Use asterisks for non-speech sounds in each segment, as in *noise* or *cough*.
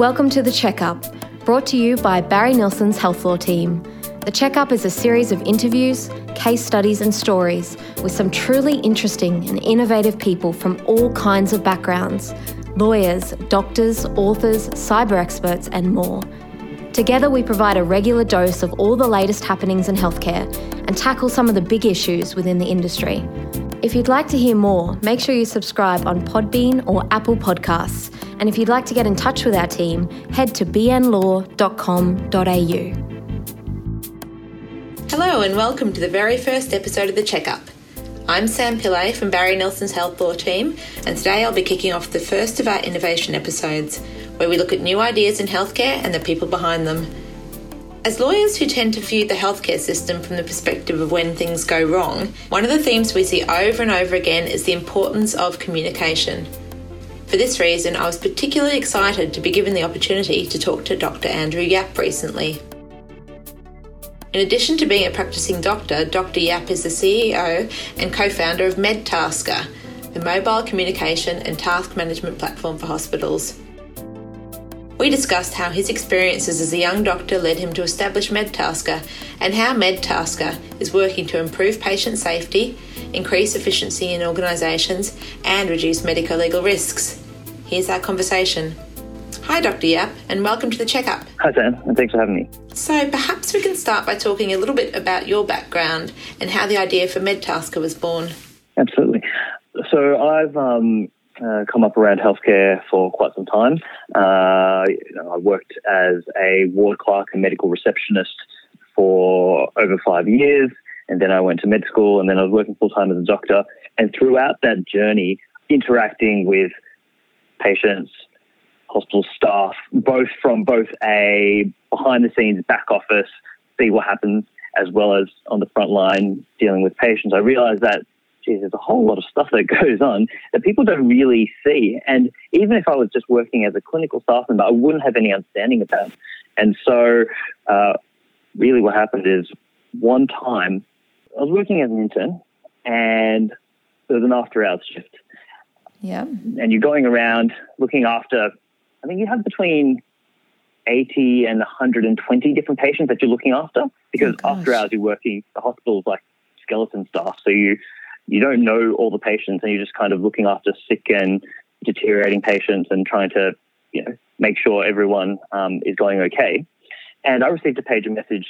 Welcome to The Checkup, brought to you by Barry Nilsson's Health Law team. The Checkup is a series of interviews, case studies, and stories with some truly interesting and innovative people from all kinds of backgrounds lawyers, doctors, authors, cyber experts, and more. Together, we provide a regular dose of all the latest happenings in healthcare and tackle some of the big issues within the industry. If you'd like to hear more, make sure you subscribe on Podbean or Apple Podcasts. And if you'd like to get in touch with our team, head to bnlaw.com.au. Hello, and welcome to the very first episode of The Checkup. I'm Sam Pillay from Barry Nilsson's Health Law team, and today I'll be kicking off the first of our innovation episodes, where we look at new ideas in healthcare and the people behind them. As lawyers who tend to view the healthcare system from the perspective of when things go wrong, one of the themes we see over and over again is the importance of communication. For this reason, I was particularly excited to be given the opportunity to talk to Dr. Andrew Yap recently. In addition to being a practicing doctor, Dr. Yap is the CEO and co founder of MedTasker, the mobile communication and task management platform for hospitals. We discussed how his experiences as a young doctor led him to establish MedTasker and how MedTasker is working to improve patient safety, increase efficiency in organisations, and reduce medico legal risks. Here's our conversation. Hi, Dr. Yap, and welcome to the checkup. Hi, Sam, and thanks for having me. So, perhaps we can start by talking a little bit about your background and how the idea for MedTasker was born. Absolutely. So, I've um, uh, come up around healthcare for quite some time. Uh, you know, I worked as a ward clerk and medical receptionist for over five years, and then I went to med school, and then I was working full time as a doctor. And throughout that journey, interacting with patients, hospital staff, both from both a behind the scenes back office, see what happens, as well as on the front line dealing with patients. I realized that, geez, there's a whole lot of stuff that *laughs* goes on that people don't really see. And even if I was just working as a clinical staff member, I wouldn't have any understanding of that. And so, uh, really, what happened is one time I was working as an intern and there was an after hours shift. Yeah. And you're going around looking after I think you have between 80 and 120 different patients that you're looking after because oh after hours you're working, the hospital's like skeleton staff. So you, you don't know all the patients and you're just kind of looking after sick and deteriorating patients and trying to, you know, make sure everyone um, is going okay. And I received a pager message,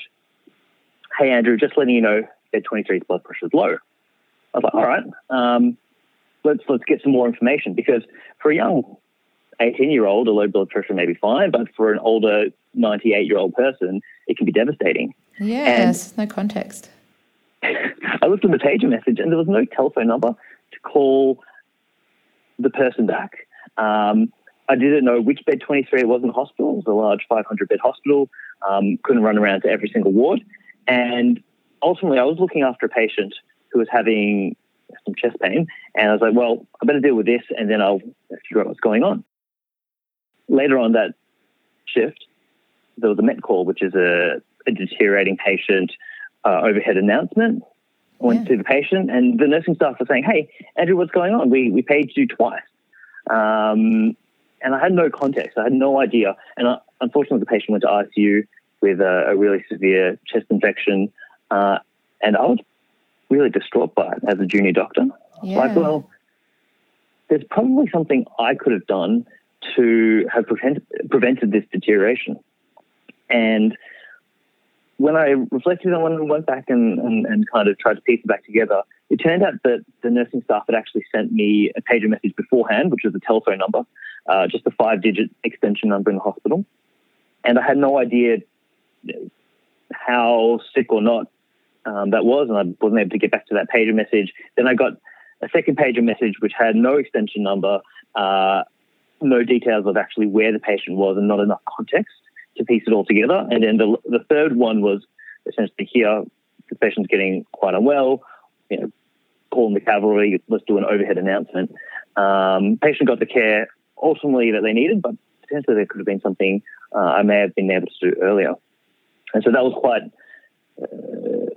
hey, Andrew, just letting you know bed 23's blood pressure is low. I was like, all right, um, let's, let's get some more information because for a young 18 year old, a low blood pressure may be fine, but for an older 98 year old person, it can be devastating. Yes, and no context. I looked at the pager message and there was no telephone number to call the person back. Um, I didn't know which bed 23 it was in the hospital. It was a large 500 bed hospital. Um, couldn't run around to every single ward. And ultimately, I was looking after a patient who was having some chest pain. And I was like, well, I better deal with this and then I'll figure out what's going on later on that shift, there was a MET call, which is a, a deteriorating patient uh, overhead announcement. I went yeah. to the patient, and the nursing staff were saying, "Hey, Andrew, what's going on? We we paid you twice." Um, and I had no context. I had no idea. And I, unfortunately, the patient went to ICU with a, a really severe chest infection, uh, and I was really distraught by it as a junior doctor. Yeah. Like, well, there's probably something I could have done to have prevent, prevented this deterioration. And when I reflected on it and went back and, and, and, kind of tried to piece it back together, it turned out that the nursing staff had actually sent me a pager message beforehand, which was a telephone number, uh, just a five digit extension number in the hospital. And I had no idea how sick or not um, that was, and I wasn't able to get back to that pager message. Then I got a second pager message which had no extension number. Uh, no details of actually where the patient was and not enough context to piece it all together. And then the, the third one was essentially here, the patient's getting quite unwell, you know, calling the cavalry, let's do an overhead announcement. Um, patient got the care ultimately that they needed, but potentially there could have been something uh, I may have been able to do earlier. And so that was quite uh,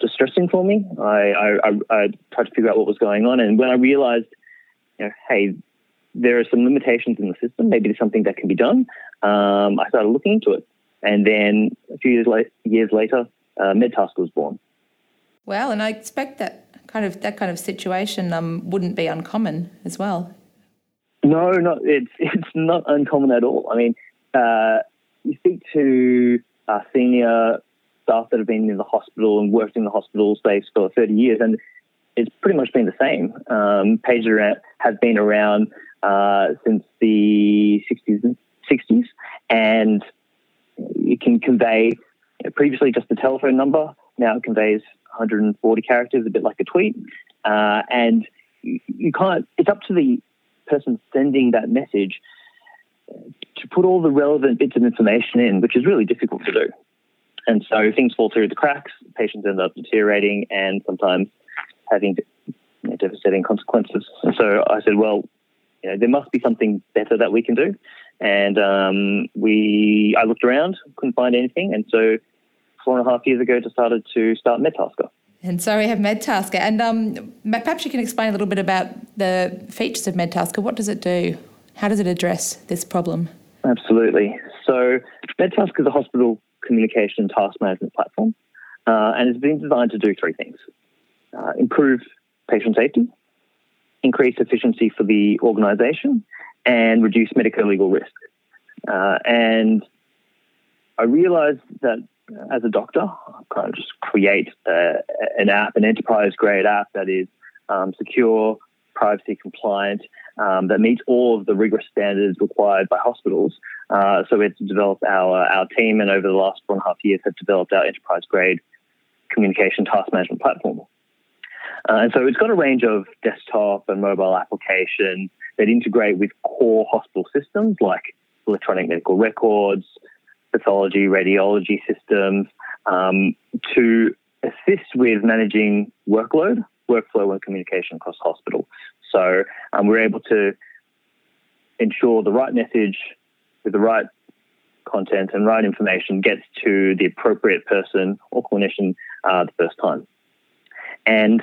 distressing for me. I, I, I, tried to figure out what was going on. And when I realized, you know, hey, there are some limitations in the system. Maybe there's something that can be done. Um, I started looking into it. And then a few years, late, years later, uh, MedTask was born. Well, and I expect that kind of that kind of situation um, wouldn't be uncommon as well. No, not it's *laughs* it's not uncommon at all. I mean, uh, you speak to uh, senior staff that have been in the hospital and worked in the hospital space for 30 years, and it's pretty much been the same. Um, pager has been around uh, since the 60s, 60s, and it can convey previously just the telephone number. Now it conveys 140 characters, a bit like a tweet, uh, and you, can't. It's up to the person sending that message to put all the relevant bits of information in, which is really difficult to do. And so things fall through the cracks, patients end up deteriorating and sometimes having devastating consequences. And so I said, well, you know, there must be something better that we can do. And um, we, I looked around, couldn't find anything. And so four and a half years ago, decided to start MedTasker. And so we have MedTasker. And um, perhaps you can explain a little bit about the features of MedTasker. What does it do? How does it address this problem? Absolutely. So MedTasker is a hospital communication task management platform, uh, and it's been designed to do three things: uh, improve patient safety, increase efficiency for the organisation, and reduce medical legal risk. Uh, and I realised that as a doctor, I kind of just create an app, an enterprise grade app that is um, secure, privacy compliant, um, that meets all of the rigorous standards required by hospitals. Uh, so we had to develop our our team, and over the last four and a half years, have developed our enterprise grade communication task management platform. Uh, and so it's got a range of desktop and mobile applications that integrate with core hospital systems like electronic medical records, pathology, radiology systems, um, to assist with managing workload, workflow, and communication across hospital. So um, we're able to ensure the right message with the right content and right information gets to the appropriate person or clinician uh, the first time. And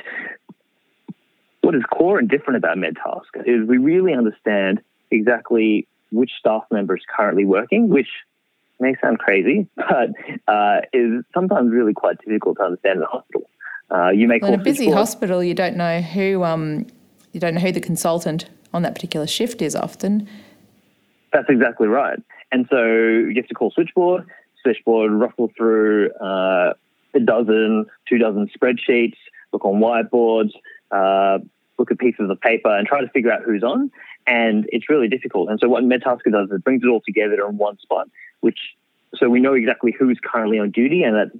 what is core and different about MedTask is we really understand exactly which staff member is currently working, which may sound crazy, *laughs* but uh, is sometimes really quite difficult to understand in a hospital. Uh, you may well, in a busy hospital, you don't know who um, you don't know who the consultant on that particular shift is often. That's exactly right. And so you have to call switchboard. Switchboard ruffle through uh, a dozen, two dozen spreadsheets, look on whiteboards, uh, look at pieces of paper, and try to figure out who's on. And it's really difficult. And so what MedTasker does is it brings it all together in one spot, which so we know exactly who's currently on duty, and that's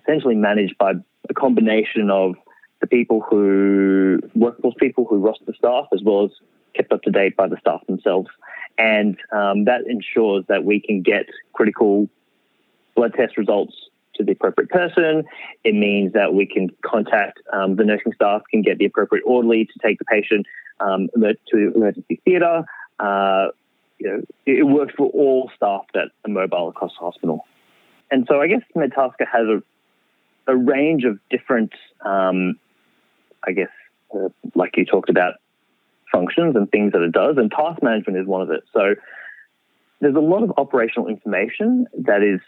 essentially managed by a combination of the people who workforce people who roster staff, as well as kept up to date by the staff themselves. And um, that ensures that we can get critical blood test results to the appropriate person. It means that we can contact um, the nursing staff, can get the appropriate orderly to take the patient um, to emergency theatre. Uh, you know, it works for all staff that are mobile across the hospital. And so I guess MedTasker has a, a range of different um, I guess, uh, like you talked about, functions and things that it does, and task management is one of it. So there's a lot of operational information that is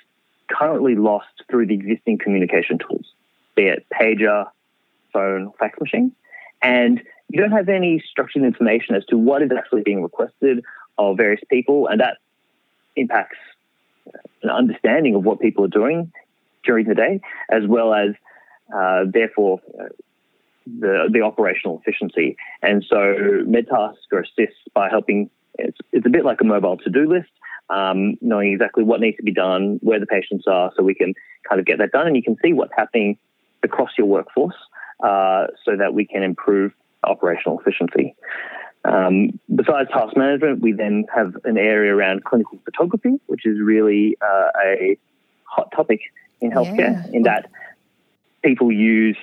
currently lost through the existing communication tools, be it pager, phone, fax machine, and you don't have any structured information as to what is actually being requested of various people, and that impacts an understanding of what people are doing during the day, as well as uh, therefore uh, the, the operational efficiency. And so MedTasker assists by helping, it's, it's a bit like a mobile to do list, um, knowing exactly what needs to be done, where the patients are, so we can kind of get that done. And you can see what's happening across your workforce uh, so that we can improve operational efficiency. Um, besides task management, we then have an area around clinical photography, which is really uh, a hot topic in healthcare, yeah. in that people use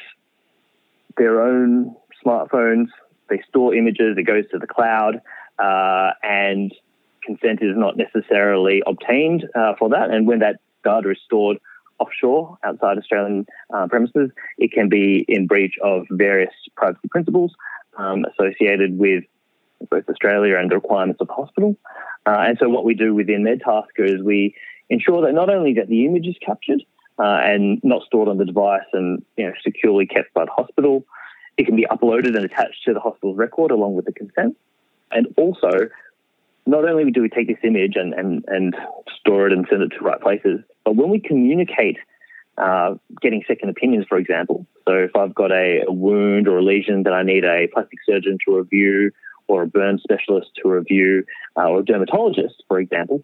their own smartphones. They store images, it goes to the cloud, uh, and consent is not necessarily obtained uh, for that. And when that data is stored offshore outside Australian uh, premises, it can be in breach of various privacy principles um, associated with both Australia and the requirements of the hospital. Uh, and so what we do within MedTasker is we ensure that not only that the image is captured uh, and not stored on the device and you know, securely kept by the hospital, it can be uploaded and attached to the hospital's record along with the consent. And also, not only do we take this image and, and, and store it and send it to right places, but when we communicate uh, getting second opinions, for example, so if I've got a, a, wound or a lesion that I need a plastic surgeon to review or a burn specialist to review uh, or a dermatologist, for example,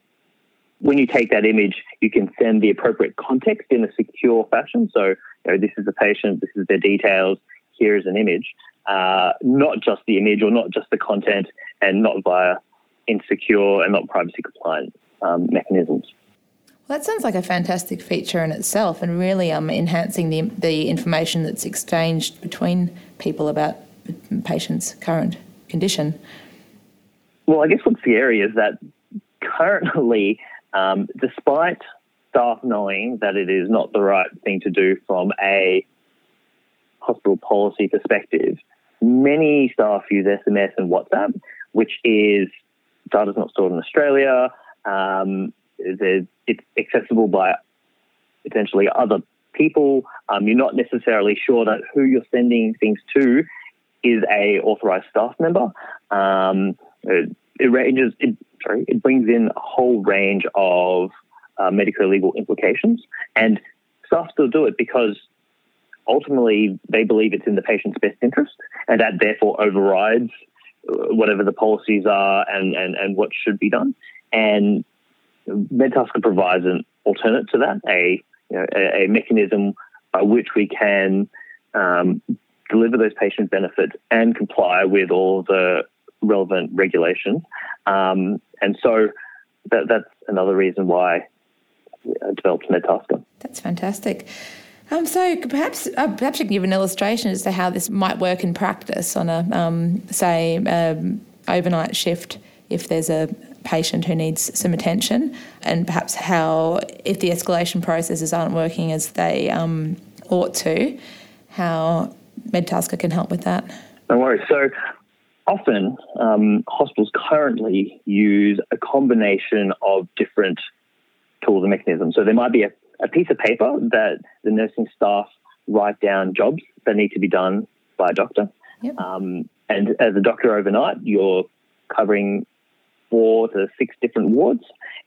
when you take that image, you can send the appropriate context in a secure fashion. So, you know, this is the patient, this is their details, here is an image, uh, not just the image or not just the content and not via insecure and not privacy compliant um, mechanisms. Well, that sounds like a fantastic feature in itself and really um, enhancing the, the information that's exchanged between people about patients' current condition. Well, I guess what's scary is that currently, um, despite staff knowing that it is not the right thing to do from a hospital policy perspective, many staff use SMS and WhatsApp, which is data is not stored in Australia. Um, it's accessible by potentially other people. Um, you're not necessarily sure that who you're sending things to is a authorized staff member. Um, it, it, ranges. It, sorry, it brings in a whole range of uh, medical legal implications, and staff still do it because ultimately they believe it's in the patient's best interest, and that therefore overrides whatever the policies are and, and, and what should be done. And MedTasker provides an alternate to that, a, you know, a, a, mechanism by which we can um, deliver those patient benefits and comply with all the relevant regulations. Um, and so that, that's another reason why I developed MedTasker. That's fantastic. Um, so perhaps uh, perhaps you can give an illustration as to how this might work in practice on a um, say um, overnight shift if there's a patient who needs some attention, and perhaps how if the escalation processes aren't working as they um, ought to, how MedTasker can help with that. No worries. So often um, hospitals currently use a combination of different tools and mechanisms. So there might be a a piece of paper that the nursing staff write down jobs that need to be done by a doctor. Yep. Um, and as a doctor overnight, you're covering four to six different wards,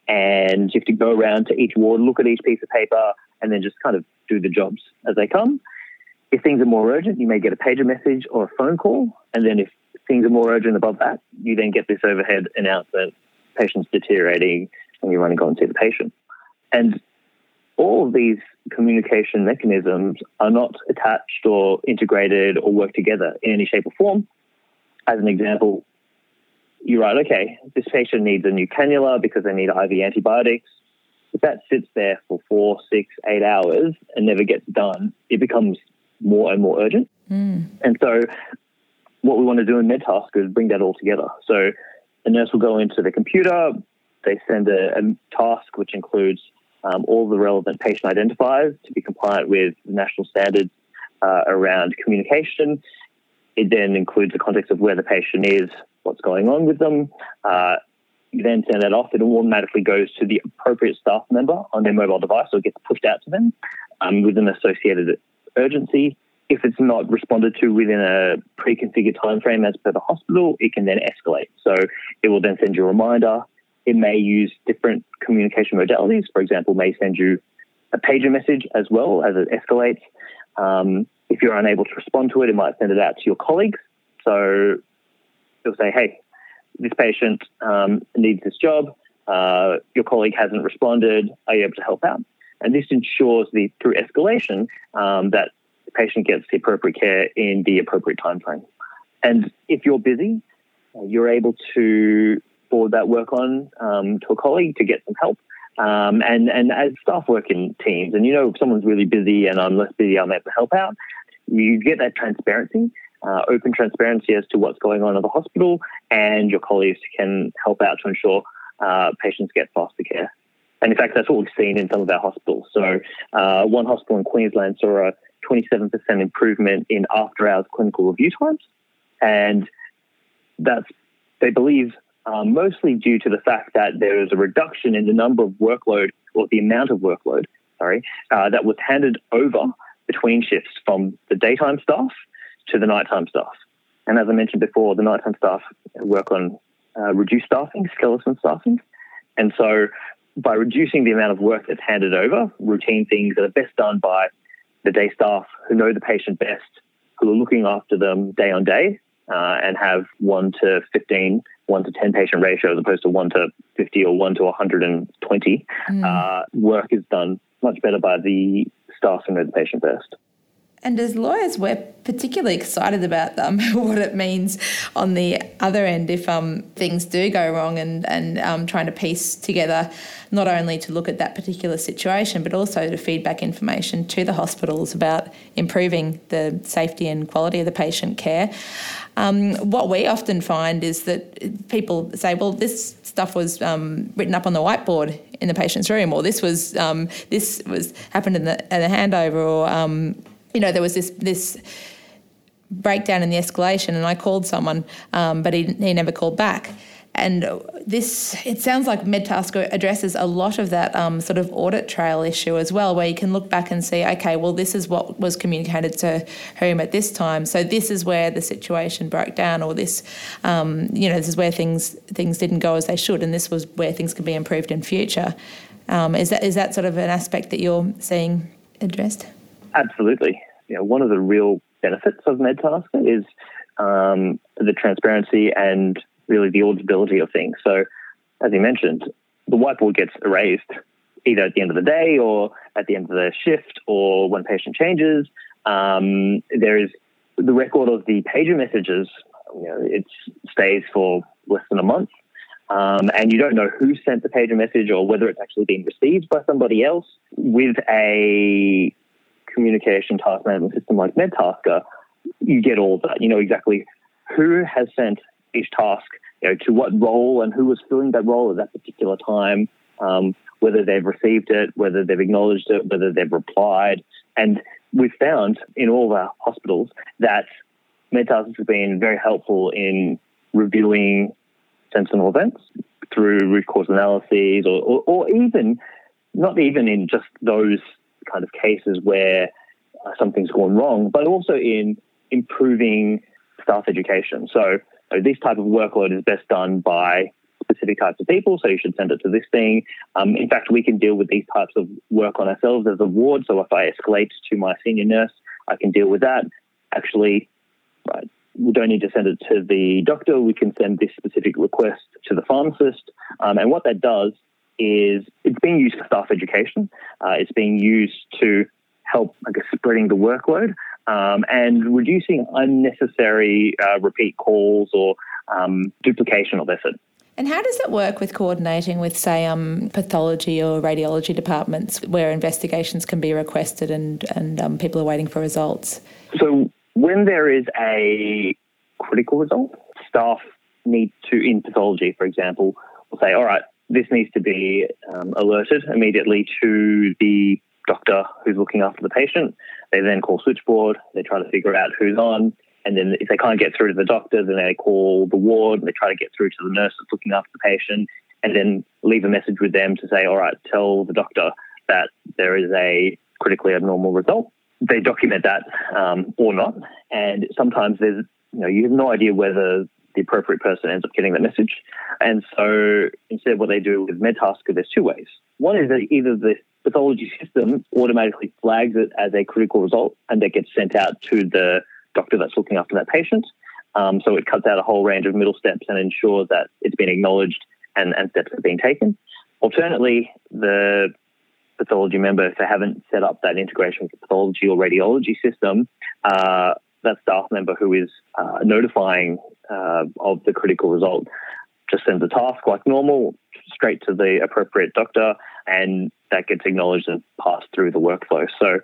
and you have to go around to each ward, look at each piece of paper, and then just kind of do the jobs as they come. If things are more urgent, you may get a pager message or a phone call, and then if things are more urgent above that, you then get this overhead announcement: patient's deteriorating, and you run and go and see the patient. And all of these communication mechanisms are not attached or integrated or work together in any shape or form. As an example, you write, okay, this patient needs a new cannula because they need IV antibiotics. If that sits there for four, six, eight hours and never gets done, it becomes more and more urgent. Mm. And so, what we want to do in MedTask is bring that all together. So, the nurse will go into the computer, they send a, a task which includes um, all the relevant patient identifiers to be compliant with national standards uh, around communication. It then includes the context of where the patient is, what's going on with them. Uh, you then send that off. It automatically goes to the appropriate staff member on their mobile device or gets pushed out to them um, with an associated urgency. If it's not responded to within a pre-configured time frame as per the hospital, it can then escalate. So it will then send you a reminder. It may use different communication modalities. For example, may send you a pager message as well as it escalates. Um, if you're unable to respond to it, it might send it out to your colleagues. So it'll say, hey, this patient um, needs this job. Uh, your colleague hasn't responded. Are you able to help out? And this ensures the through escalation um, that the patient gets the appropriate care in the appropriate time frame. And if you're busy, uh, you're able to forward that work on um, to a colleague to get some help. Um, and, and as staff work in teams, and you know, if someone's really busy and I'm less busy, I'm able to help out, you get that transparency, uh, open transparency as to what's going on at the hospital, and your colleagues can help out to ensure uh, patients get faster care. And in fact, that's what we've seen in some of our hospitals. So, uh, one hospital in Queensland saw a 27% improvement in after hours clinical review times. And that's they believe um, mostly due to the fact that there is a reduction in the number of workload or the amount of workload, sorry, uh, that was handed over between shifts from the daytime staff to the nighttime staff. And as I mentioned before, the nighttime staff work on uh, reduced staffing, skeleton staffing. And so by reducing the amount of work that's handed over, routine things that are best done by the day staff who know the patient best, who are looking after them day on day, uh, and have 1 to 15, 1 to 10 patient ratio as opposed to 1 to 50 or 1 to 120, mm. uh, work is done much better by the staff who know the patient best. And as lawyers, we're particularly excited about um, *laughs* what it means on the other end if um, things do go wrong and, and um, trying to piece together not only to look at that particular situation, but also to feed back information to the hospitals about improving the safety and quality of the patient care. Um, what we often find is that people say, well, this stuff was um, written up on the whiteboard in the patient's room, or this was this was happened in the, in the handover, or you know, there was this this breakdown in the escalation, and I called someone, um, but he he never called back. And this, it sounds like MedTask addresses a lot of that um, sort of audit trail issue as well, where you can look back and see, okay, well, this is what was communicated to whom at this time. So this is where the situation broke down, or this, um, you know, this is where things things didn't go as they should, and this was where things can be improved in future. Um, is that is that sort of an aspect that you're seeing addressed? Absolutely. You know, one of the real benefits of MedTasker is um, the transparency and really the auditability of things. So, as you mentioned, the whiteboard gets erased either at the end of the day or at the end of the shift or when patient changes. Um, there is the record of the pager messages. You know, it stays for less than a month. Um, and you don't know who sent the pager message or whether it's actually been received by somebody else. With a communication task management system like MedTasker, you get all that. You know exactly who has sent each task, you know, to what role and who was filling that role at that particular time, um, whether they've received it, whether they've acknowledged it, whether they've replied. And we've found in all of our hospitals that MedTask has been very helpful in reviewing sentinel events through root cause analyses or, or, or even not even in just those kind of cases where uh, something's gone wrong, but also in improving staff education. So this type of workload is best done by specific types of people, so you should send it to this thing. Um, in fact, we can deal with these types of work on ourselves as a ward. So if I escalate to my senior nurse, I can deal with that. Actually, right, we don't need to send it to the doctor. We can send this specific request to the pharmacist. Um, and what that does is it's being used for staff education. Uh, it's being used to help, I guess, spreading the workload um, and reducing unnecessary uh, repeat calls or um, duplication of effort. And how does it work with coordinating with, say, um, pathology or radiology departments where investigations can be requested and, and um, people are waiting for results? So, when there is a critical result, staff need to, in pathology, for example, will say, all right, this needs to be um, alerted immediately to the doctor who's looking after the patient. They then call switchboard. They try to figure out who's on. And then if they can't get through to the doctor, then they call the ward and they try to get through to the nurse that's looking after the patient and then leave a message with them to say, all right, tell the doctor that there is a critically abnormal result. They document that um, or not. And sometimes there's, you know, you have no idea whether the appropriate person ends up getting the message. And so instead, what they do with MedTasker, there's two ways. One is that either the pathology system automatically flags it as a critical result and that gets sent out to the doctor that's looking after that patient. Um, so it cuts out a whole range of middle steps and ensures that it's been acknowledged and, and steps are being taken. Alternately, the pathology member, if they haven't set up that integration with the pathology or radiology system, uh, that staff member who is uh, notifying uh, of the critical result just sends a task like normal straight to the appropriate doctor, and that gets acknowledged and passed through the workflow. So,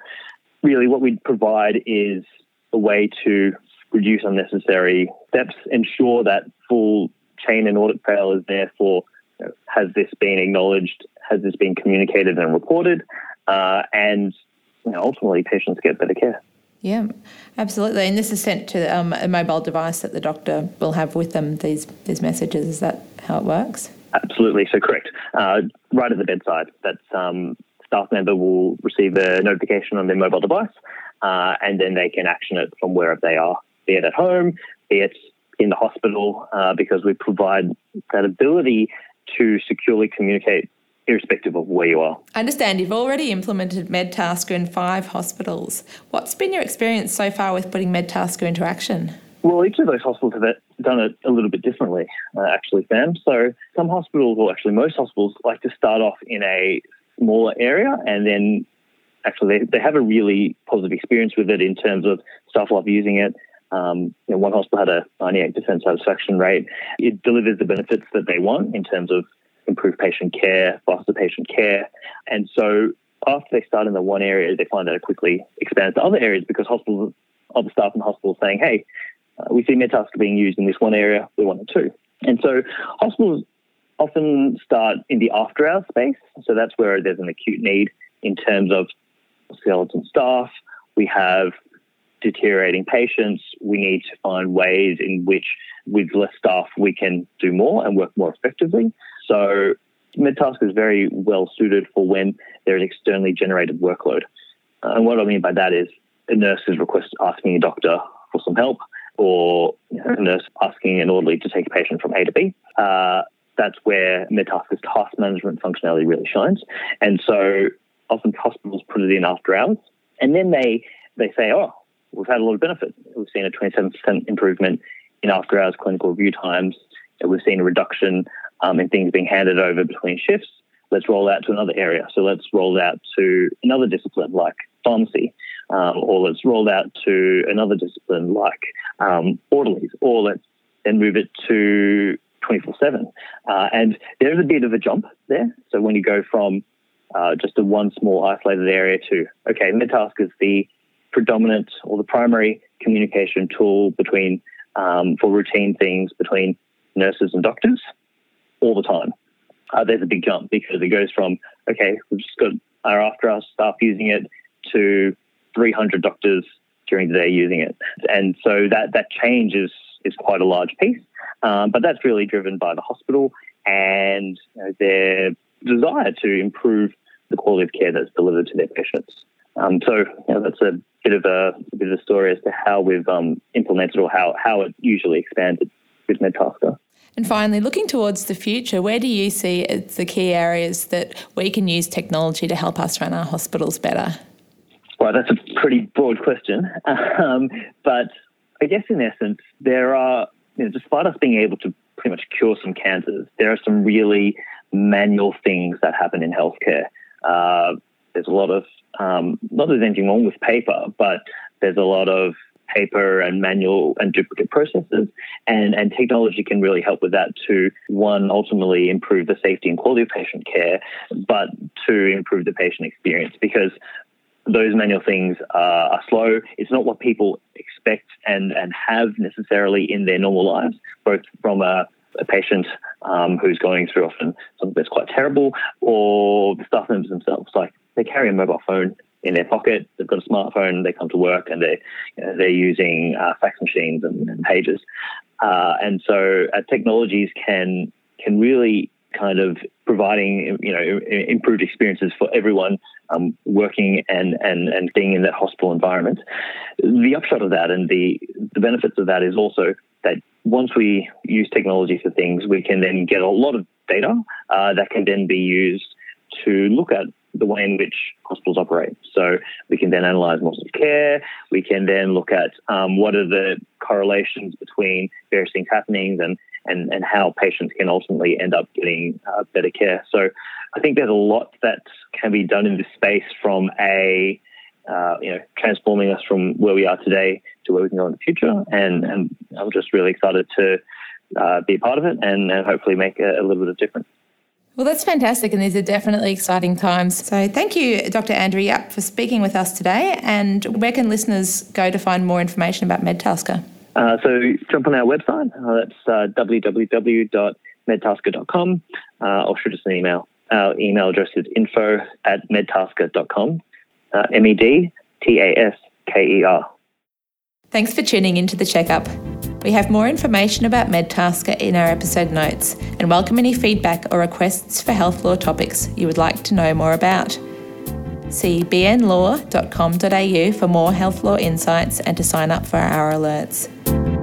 really, what we provide is a way to reduce unnecessary steps, ensure that full chain and audit trail is there for you know, has this been acknowledged, has this been communicated and reported, uh, and you know, ultimately patients get better care. Yeah, absolutely. And this is sent to um, a mobile device that the doctor will have with them. These these messages. Is that how it works? Absolutely. So correct. Uh, right at the bedside. That's um, staff member will receive a notification on their mobile device, uh, and then they can action it from wherever they are, be it at home, be it in the hospital, uh, because we provide that ability to securely communicate irrespective of where you are. I understand you've already implemented MedTasker in five hospitals. What's been your experience so far with putting MedTasker into action? Well, each of those hospitals have done it a little bit differently, uh, actually, Sam. So some hospitals, or actually most hospitals, like to start off in a smaller area and then actually they, they have a really positive experience with it in terms of staff love using it. Um, you know, one hospital had a 98% satisfaction rate. It delivers the benefits that they want in terms of improved patient care, faster patient care. And so after they start in the one area, they find that it quickly expands to other areas because hospitals, other staff in the hospital saying, hey, uh, we see MedTasker being used in this one area, we want it too. And so hospitals often start in the after hours space. So that's where there's an acute need in terms of skeleton staff. We have deteriorating patients. We need to find ways in which, with less staff, we can do more and work more effectively. So MedTask is very well suited for when there is externally generated workload. And what I mean by that is a nurse is request asking a doctor for some help, or a nurse asking an orderly to take a patient from A to B. Uh, that's where MedTasker's task management functionality really shines. And so often hospitals put it in after hours, and then they they say, oh, we've had a lot of benefit. We've seen a 27% improvement in after hours clinical review times. We've seen a reduction um, and things being handed over between shifts. Let's roll out to another area. So let's roll out to another discipline like pharmacy, um, or let's roll out to another discipline like um, orderlies, or let's then move it to 24 uh, 7. And there's a bit of a jump there. So when you go from uh, just a one small isolated area to, okay, MedTask is the predominant or the primary communication tool between um, for routine things between nurses and doctors all the time. Uh, there's a big jump because it goes from okay, we've just got our after hours staff using it to 300 doctors during the day using it, and so that that change is is quite a large piece. Um, but that's really driven by the hospital and you know, their desire to improve the quality of care that's delivered to their patients. Um, so you know, that's a bit of a, a, bit of a story as to how we've um, implemented or how how it usually expanded with MedTasker. And finally, looking towards the future, where do you see the key areas that we can use technology to help us run our hospitals better? Well, that's a pretty broad question. *laughs* Um, but I guess in essence, there are, you know, despite us being able to pretty much cure some cancers, there are some really manual things that happen in healthcare. Uh, there's a lot of, um, not that there's anything wrong with paper, but there's a lot of paper and manual and duplicate processes. And, and technology can really help with that to, one, ultimately improve the safety and quality of patient care, but to improve the patient experience because those manual things are, are slow. It's not what people expect and, and have necessarily in their normal lives, both from a, a patient um, who's going through often something that's quite terrible or the staff members themselves. Like they carry a mobile phone in their pocket. They've got a smartphone. They come to work and they you know, they're using uh, fax machines and, and pages. Uh, and so uh, technologies can can really kind of providing you know improved experiences for everyone um, working and, and and being in that hospital environment. The upshot of that and the the benefits of that is also that once we use technology for things, we can then get a lot of data uh, that can then be used to look at the way in which hospitals operate. So we can then analyze models of care. We can then look at um, what are the correlations between various things happening and, and, and how patients can ultimately end up getting uh, better care. So I think there's a lot that can be done in this space from a uh, you know, transforming us from where we are today to where we can go in the future. And, and I'm just really excited to uh, be a part of it and, and hopefully make a, a little bit of difference. Well, that's fantastic, and these are definitely exciting times. So, thank you, Dr. Andrew Yap, for speaking with us today. And where can listeners go to find more information about MedTasker? Uh, so, jump on our website. Uh, that's uh, www.medtasker.com uh, or shoot us an email. Our email address is info at medtasker.com, uh, M E D T A S K E R. Thanks for tuning into the checkup. We have more information about MedTasker in our episode notes and welcome any feedback or requests for health law topics you would like to know more about. See bnlaw.com.au for more health law insights and to sign up for our alerts.